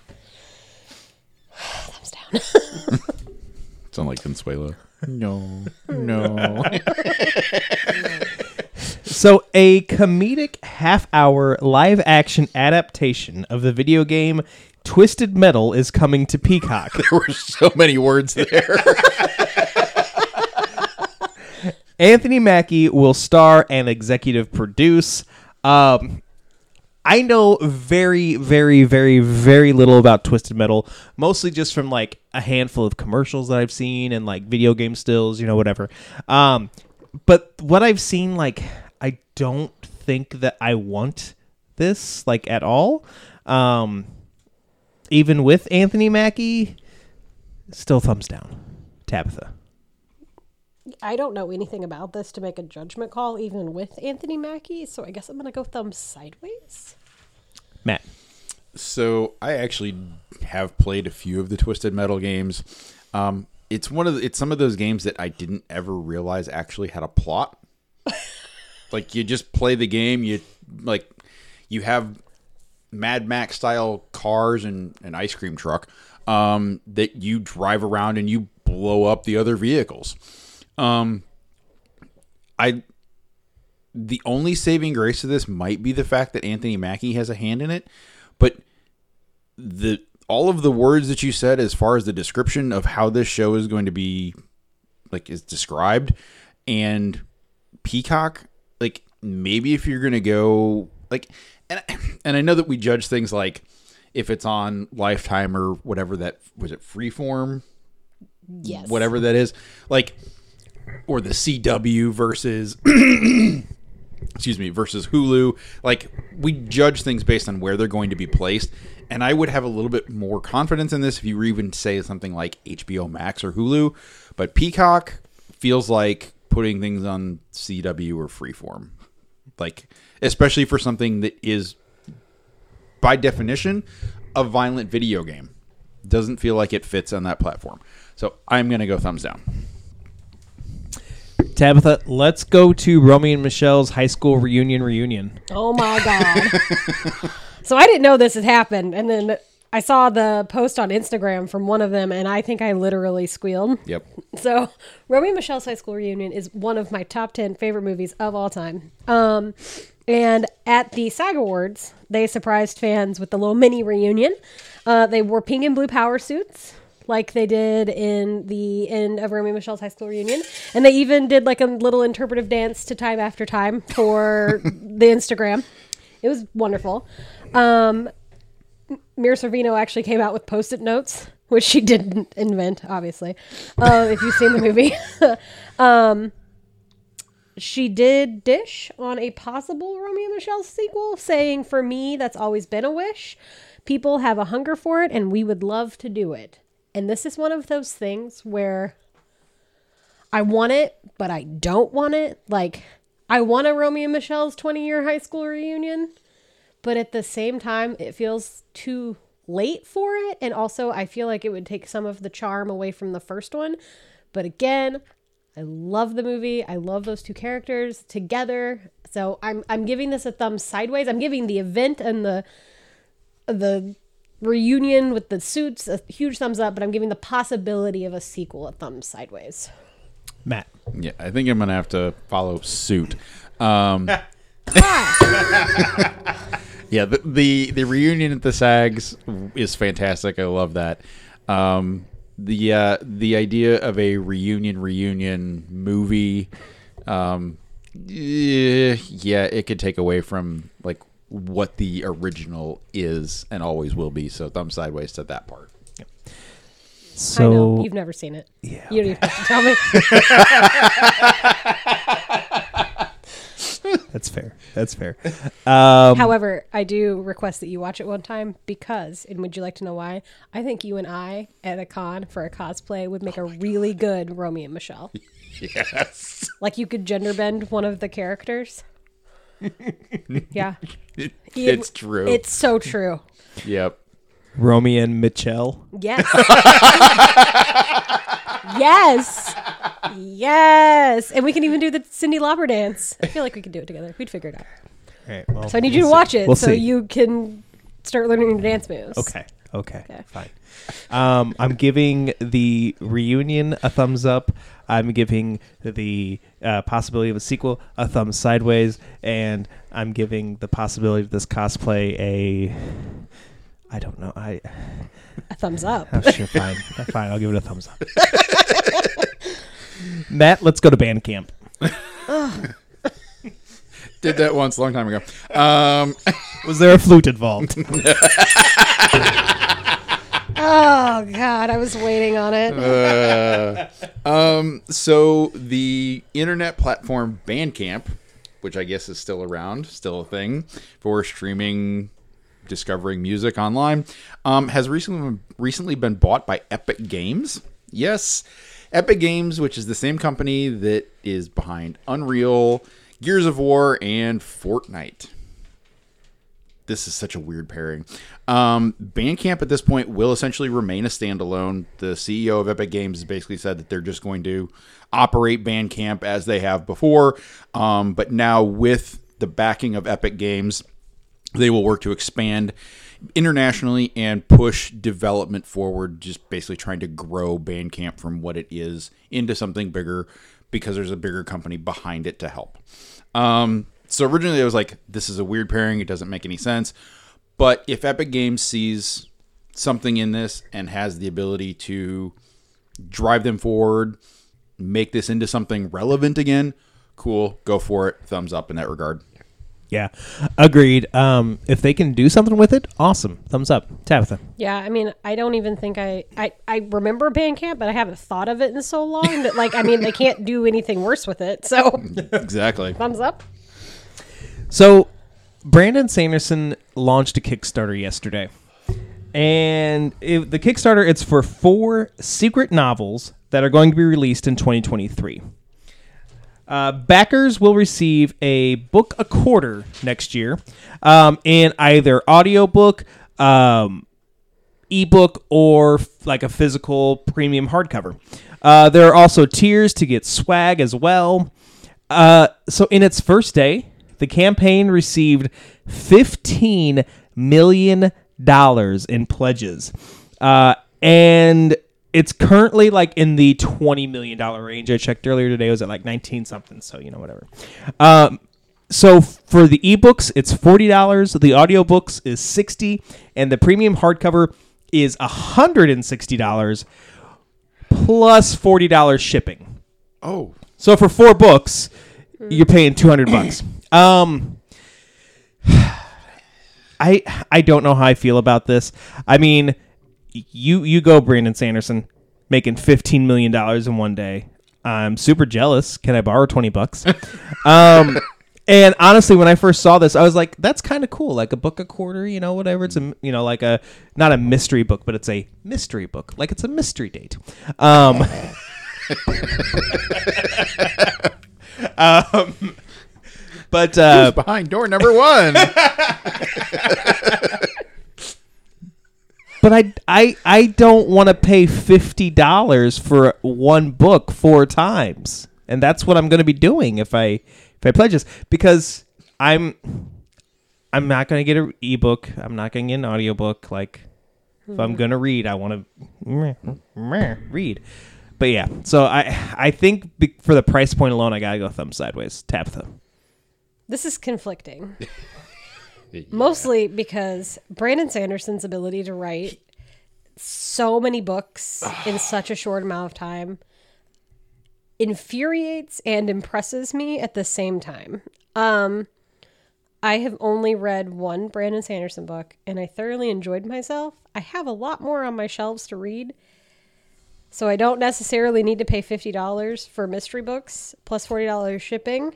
Thumbs down. Sound like Consuela. No, no. So, a comedic half hour live action adaptation of the video game Twisted Metal is coming to Peacock. there were so many words there. Anthony Mackie will star and executive produce. Um, I know very, very, very, very little about Twisted Metal, mostly just from like a handful of commercials that I've seen and like video game stills, you know, whatever. Um, but what I've seen, like, I don't think that I want this like at all. Um, even with Anthony Mackie, still thumbs down. Tabitha. I don't know anything about this to make a judgment call, even with Anthony Mackie. So I guess I'm gonna go thumbs sideways. Matt. So I actually have played a few of the Twisted Metal games. Um, it's one of the, it's some of those games that I didn't ever realize actually had a plot. like you just play the game, you like you have Mad Max style cars and an ice cream truck um, that you drive around and you blow up the other vehicles. Um, I the only saving grace of this might be the fact that Anthony Mackie has a hand in it, but the all of the words that you said as far as the description of how this show is going to be like is described and Peacock like maybe if you're going to go like and and I know that we judge things like if it's on Lifetime or whatever that was it Freeform Yes. whatever that is like or the CW versus excuse me versus Hulu like we judge things based on where they're going to be placed. And I would have a little bit more confidence in this if you were even say something like HBO Max or Hulu. But Peacock feels like putting things on CW or Freeform. Like especially for something that is by definition a violent video game. Doesn't feel like it fits on that platform. So I'm going to go thumbs down Tabitha, let's go to Romy and Michelle's high school reunion reunion. Oh my god. so I didn't know this had happened, and then I saw the post on Instagram from one of them, and I think I literally squealed. Yep. So, Romy and Michelle's High School Reunion is one of my top 10 favorite movies of all time. Um, and at the SAG Awards, they surprised fans with a little mini reunion. Uh, they wore pink and blue power suits like they did in the end of Romy and Michelle's High School Reunion. And they even did like a little interpretive dance to Time After Time for the Instagram. It was wonderful. Um, Mira Sorvino actually came out with post-it notes, which she didn't invent, obviously. Uh, if you've seen the movie, um, she did dish on a possible Romy and Michelle sequel, saying, "For me, that's always been a wish. People have a hunger for it, and we would love to do it." And this is one of those things where I want it, but I don't want it. Like, I want a Romy and Michelle's 20 year high school reunion, but at the same time, it feels too late for it. And also, I feel like it would take some of the charm away from the first one. But again, I love the movie. I love those two characters together. So I'm I'm giving this a thumb sideways. I'm giving the event and the the reunion with the suits a huge thumbs up, but I'm giving the possibility of a sequel a thumb sideways. Matt. Yeah, I think I'm gonna have to follow suit. Um, Yeah, the, the the reunion at the SAGs is fantastic. I love that. Um, the uh, the idea of a reunion reunion movie, um, yeah, it could take away from like what the original is and always will be. So thumb sideways to that part. I know So you've never seen it. Yeah, You don't even have to tell me. that's fair. That's fair. Um, However, I do request that you watch it one time because, and would you like to know why? I think you and I at a con for a cosplay would make a really good Romy and Michelle. Yes, Like you could gender bend one of the characters. Yeah, it, It- it's true. It's so true. yep. Romy and Mitchell. Yes. yes. Yes. And we can even do the Cyndi Lauper dance. I feel like we could do it together. We'd figure it out. All right. Well, So I need you to watch it We'll so see. you can start learning your dance moves. Okay. Okay. Okay. Fine. Um, I'm giving the reunion a thumbs up. I'm giving the uh, possibility of a sequel a thumbs sideways, and I'm giving the possibility of this cosplay a. I don't know. I A thumbs up. oh, sure fine. fine. I'll give it a thumbs up. Matt, let's go to band camp. Did that once a long time ago. Um, Was there a flute involved? Oh God, I was waiting on it. Uh, um, so the internet platform Bandcamp, which I guess is still around, still a thing for streaming, discovering music online, um, has recently recently been bought by Epic Games. Yes, Epic Games, which is the same company that is behind Unreal, Gears of War, and Fortnite this is such a weird pairing. Um, Bandcamp at this point will essentially remain a standalone. The CEO of Epic Games has basically said that they're just going to operate Bandcamp as they have before, um, but now with the backing of Epic Games, they will work to expand internationally and push development forward, just basically trying to grow Bandcamp from what it is into something bigger because there's a bigger company behind it to help. Um, so originally I was like, this is a weird pairing. It doesn't make any sense. But if Epic Games sees something in this and has the ability to drive them forward, make this into something relevant again, cool, go for it. Thumbs up in that regard. yeah, agreed. Um, if they can do something with it, awesome. Thumbs up. Tabitha. Yeah, I mean, I don't even think I, I I remember Bandcamp, but I haven't thought of it in so long that like I mean they can't do anything worse with it. So Exactly. thumbs up. So, Brandon Sanderson launched a Kickstarter yesterday, and it, the Kickstarter it's for four secret novels that are going to be released in 2023. Uh, backers will receive a book a quarter next year um, in either audiobook, um, ebook, or f- like a physical premium hardcover. Uh, there are also tiers to get swag as well. Uh, so in its first day, the campaign received fifteen million dollars in pledges, uh, and it's currently like in the twenty million dollar range. I checked earlier today; it was at like nineteen something. So you know whatever. Um, so for the ebooks, it's forty dollars. The audiobooks is sixty, and the premium hardcover is hundred and sixty dollars plus plus forty dollars shipping. Oh, So for four books, you're paying two hundred bucks. Um, I I don't know how I feel about this. I mean, you you go Brandon Sanderson making fifteen million dollars in one day. I'm super jealous. Can I borrow twenty bucks? um, and honestly, when I first saw this, I was like, "That's kind of cool. Like a book a quarter, you know, whatever. It's a you know like a not a mystery book, but it's a mystery book. Like it's a mystery date." Um, um, but uh, behind door number one. but I I I don't want to pay fifty dollars for one book four times, and that's what I'm going to be doing if I if I pledge this because I'm I'm not going to get an ebook. I'm not going to get an audiobook. Like if I'm going to read, I want to read. But yeah, so I I think for the price point alone, I gotta go thumb sideways. tap Tabitha. This is conflicting. Mostly because Brandon Sanderson's ability to write so many books in such a short amount of time infuriates and impresses me at the same time. Um I have only read one Brandon Sanderson book and I thoroughly enjoyed myself. I have a lot more on my shelves to read. So I don't necessarily need to pay $50 for mystery books plus $40 shipping.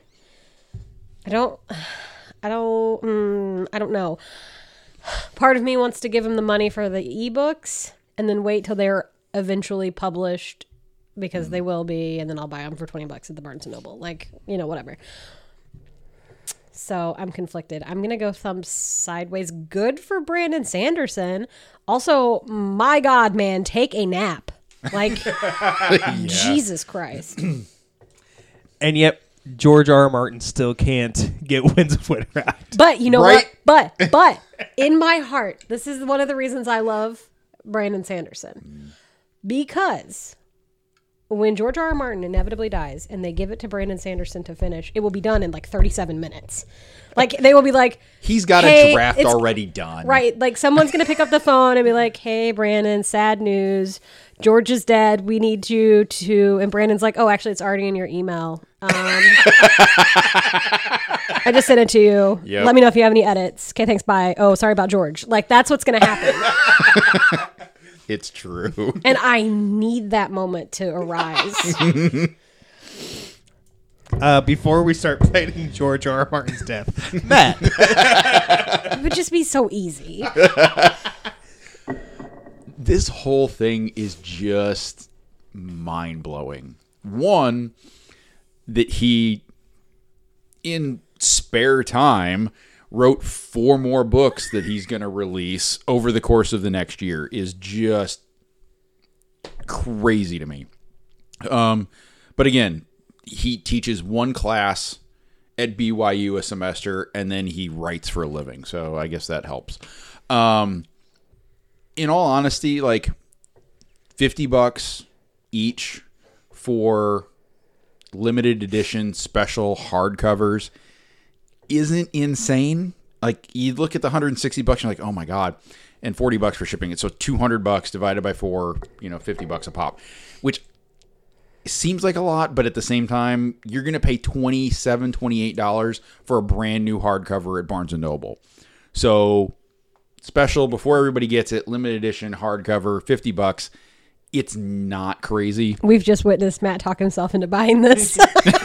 I don't I don't mm, I don't know. Part of me wants to give him the money for the ebooks and then wait till they're eventually published because they will be and then I'll buy them for 20 bucks at the Barnes and Noble. Like, you know, whatever. So I'm conflicted. I'm gonna go thumbs sideways. Good for Brandon Sanderson. Also, my God, man, take a nap. Like Jesus Christ. And yet, George R. R. Martin still can't get Winds of Winter out. But you know Right? what? But but in my heart, this is one of the reasons I love Brandon Sanderson. Mm. Because when George R. R. Martin inevitably dies and they give it to Brandon Sanderson to finish, it will be done in like 37 minutes. Like they will be like He's got Hey, a draft already done. Right. Like someone's going to pick up the phone and be like, hey, Brandon, sad news. George is dead. We need you to. And Brandon's like, oh, actually, it's already in your email. Um, I just sent it to you. Yep. Let me know if you have any edits. Okay, thanks. Bye. Oh, sorry about George. Like, that's what's going to happen. It's true. and I need that moment to arise. Uh, before we start planning George R. R. Martin's death, Matt, it would just be so easy. this whole thing is just mind blowing. One, that he, in spare time, wrote four more books that he's going to release over the course of the next year is just crazy to me. Um, but again, he teaches one class at BYU a semester, and then he writes for a living. So I guess that helps. Um, in all honesty, like 50 bucks each for limited edition special hardcovers isn't insane. Like you look at the 160 bucks, you're like, oh my god, and 40 bucks for shipping it. So 200 bucks divided by four, you know, 50 bucks a pop, which seems like a lot, but at the same time, you're gonna pay 27 $28 for a brand new hardcover at Barnes and Noble. So special before everybody gets it, limited edition hardcover, 50 bucks. It's not crazy. We've just witnessed Matt talk himself into buying this.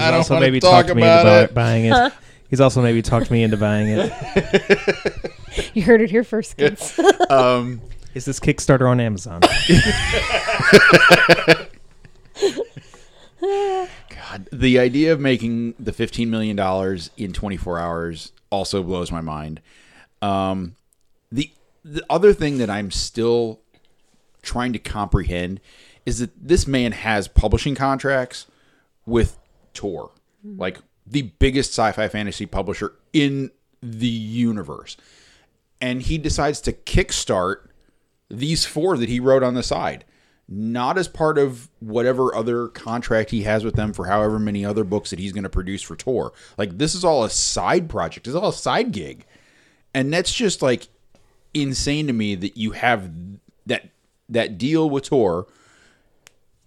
He's also wanna maybe talk talked me about into it. buying it. He's also maybe talked me into buying it. you heard it here first, kids. Um, Is this Kickstarter on Amazon? God, the idea of making the $15 million in 24 hours also blows my mind. Um, the, the other thing that I'm still trying to comprehend is that this man has publishing contracts with Tor, like the biggest sci fi fantasy publisher in the universe. And he decides to kickstart these four that he wrote on the side, not as part of whatever other contract he has with them for however many other books that he's going to produce for Tor. Like this is all a side project. It's all a side gig. And that's just like insane to me that you have that that deal with Tor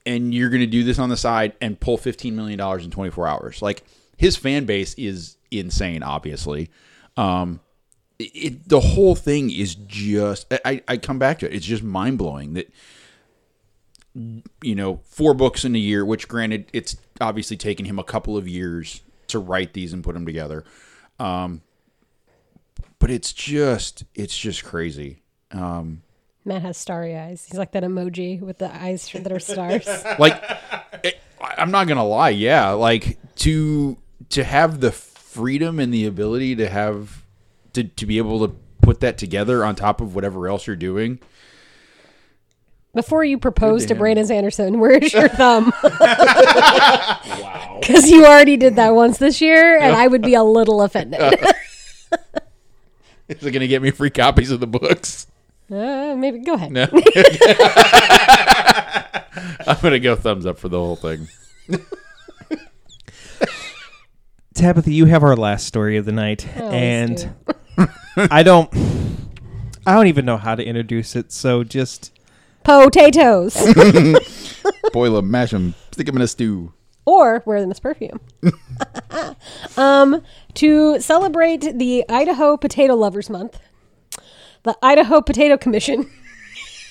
and you're going to do this on the side and pull 15 million dollars in 24 hours. Like his fan base is insane obviously. Um it, the whole thing is just I, I come back to it. It's just mind blowing that you know four books in a year. Which granted, it's obviously taken him a couple of years to write these and put them together. Um, but it's just it's just crazy. Um, Matt has starry eyes. He's like that emoji with the eyes that are stars. like eh, it, I'm not gonna lie, yeah. Like to to have the freedom and the ability to have to to be able to put that together on top of whatever else you're doing. Before you propose to to. Brandon Sanderson, where's your thumb? wow. Because you already did that once this year, and I would be a little offended. Is it gonna get me free copies of the books? Uh, maybe go ahead. No. I'm gonna go thumbs up for the whole thing. Tabitha, you have our last story of the night, I always and do. I don't, I don't even know how to introduce it. So just potatoes Boil them, mash them, stick them in a stew. or wear them as perfume. um, to celebrate the Idaho Potato Lovers Month, the Idaho Potato Commission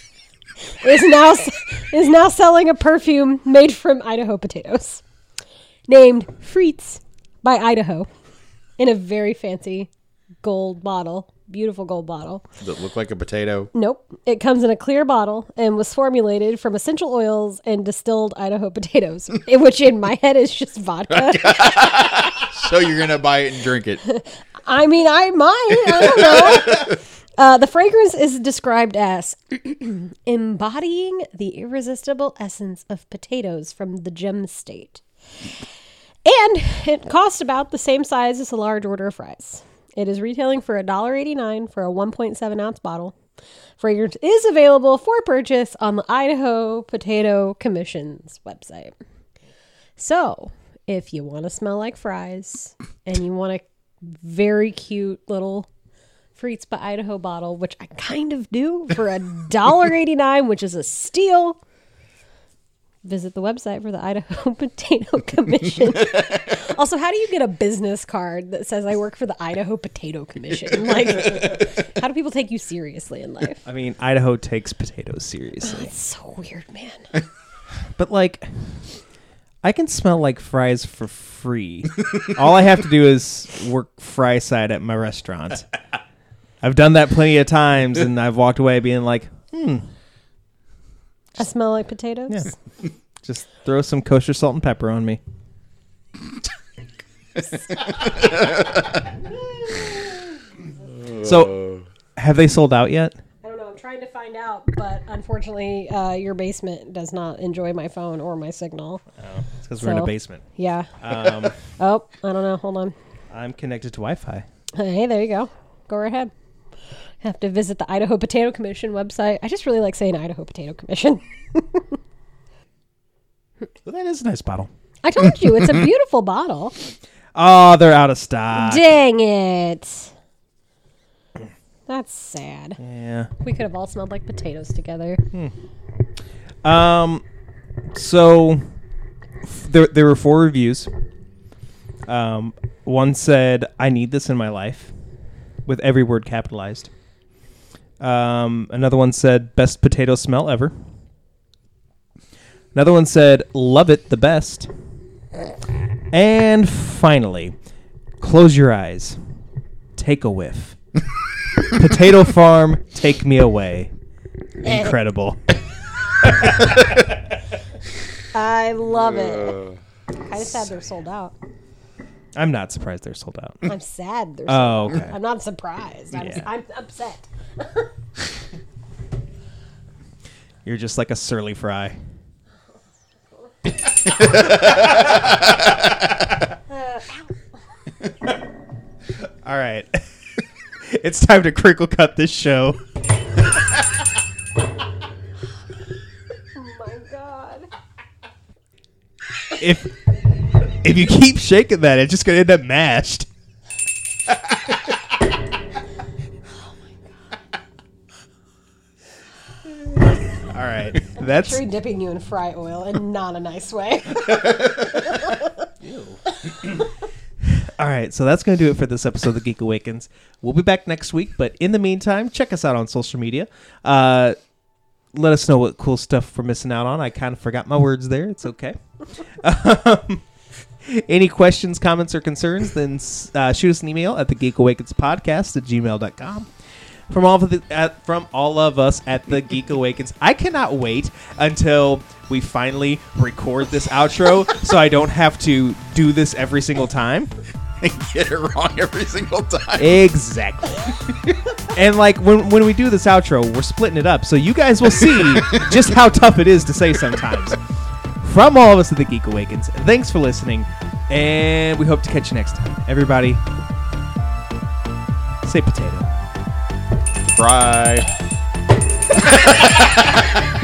is now is now selling a perfume made from Idaho potatoes, named Frites by Idaho, in a very fancy gold bottle, beautiful gold bottle. Does it look like a potato? Nope. It comes in a clear bottle and was formulated from essential oils and distilled Idaho potatoes, which in my head is just vodka. So you're gonna buy it and drink it. I mean, I might. I don't know. Uh, the fragrance is described as embodying the irresistible essence of potatoes from the gem state. And it costs about the same size as a large order of fries. It is retailing for $1.89 for a 1.7 ounce bottle. Fragrance is available for purchase on the Idaho Potato Commission's website. So, if you want to smell like fries and you want a very cute little Frites by Idaho bottle, which I kind of do for a dollar eighty nine, which is a steal. Visit the website for the Idaho Potato Commission. also, how do you get a business card that says I work for the Idaho Potato Commission? Like, how do people take you seriously in life? I mean, Idaho takes potatoes oh, seriously, It's so weird, man. but like, I can smell like fries for free. All I have to do is work fry side at my restaurant. I've done that plenty of times, and I've walked away being like, hmm. I smell like potatoes. Yeah. just throw some kosher salt and pepper on me. so, have they sold out yet? I don't know. I'm trying to find out, but unfortunately, uh, your basement does not enjoy my phone or my signal. It's because we're in a So- basement. Yeah. Um, Oh, I don't know. Hold on. I'm connected to Wi-Fi. Hey, there you go. Go right ahead. Have to visit the Idaho Potato Commission website. I just really like saying Idaho Potato Commission. Well, that is a nice bottle. I told you it's a beautiful bottle. Oh, they're out of stock. Dang it. That's sad. Yeah. We could have all smelled like potatoes together. Um. So f- there there were four reviews. Um, one said, "I need this in my life," with every word capitalized. Um, another one said, "Best potato smell ever." Another one said, "Love it the best." And finally, close your eyes, take a whiff. Potato farm, take me away. Incredible. I love it. Kind of sad they're sold out. I'm not surprised they're sold out. I'm sad they're Oh, sold out. okay. I'm not surprised. I'm, Yeah. I'm upset. You're just like a surly fry. All right. it's time to crinkle cut this show. Oh my god. If if you keep shaking that, it's just gonna end up mashed. All right. That's Sure dipping you in fry oil and not a nice way. All right, so that's going to do it for this episode of The Geek Awakens. We'll be back next week, but in the meantime, check us out on social media. Uh, let us know what cool stuff we're missing out on. I kind of forgot my words there. It's okay. Um, any questions, comments, or concerns, then uh, shoot us an email at the Geek Awakens podcast at gmail.com. From all of the at, from all of us at the Geek Awakens, I cannot wait until we finally record this outro, so I don't have to do this every single time. And get it wrong every single time. Exactly. and like when when we do this outro, we're splitting it up, so you guys will see just how tough it is to say sometimes. From all of us at the Geek Awakens, thanks for listening, and we hope to catch you next time. Everybody, say potato. Fry.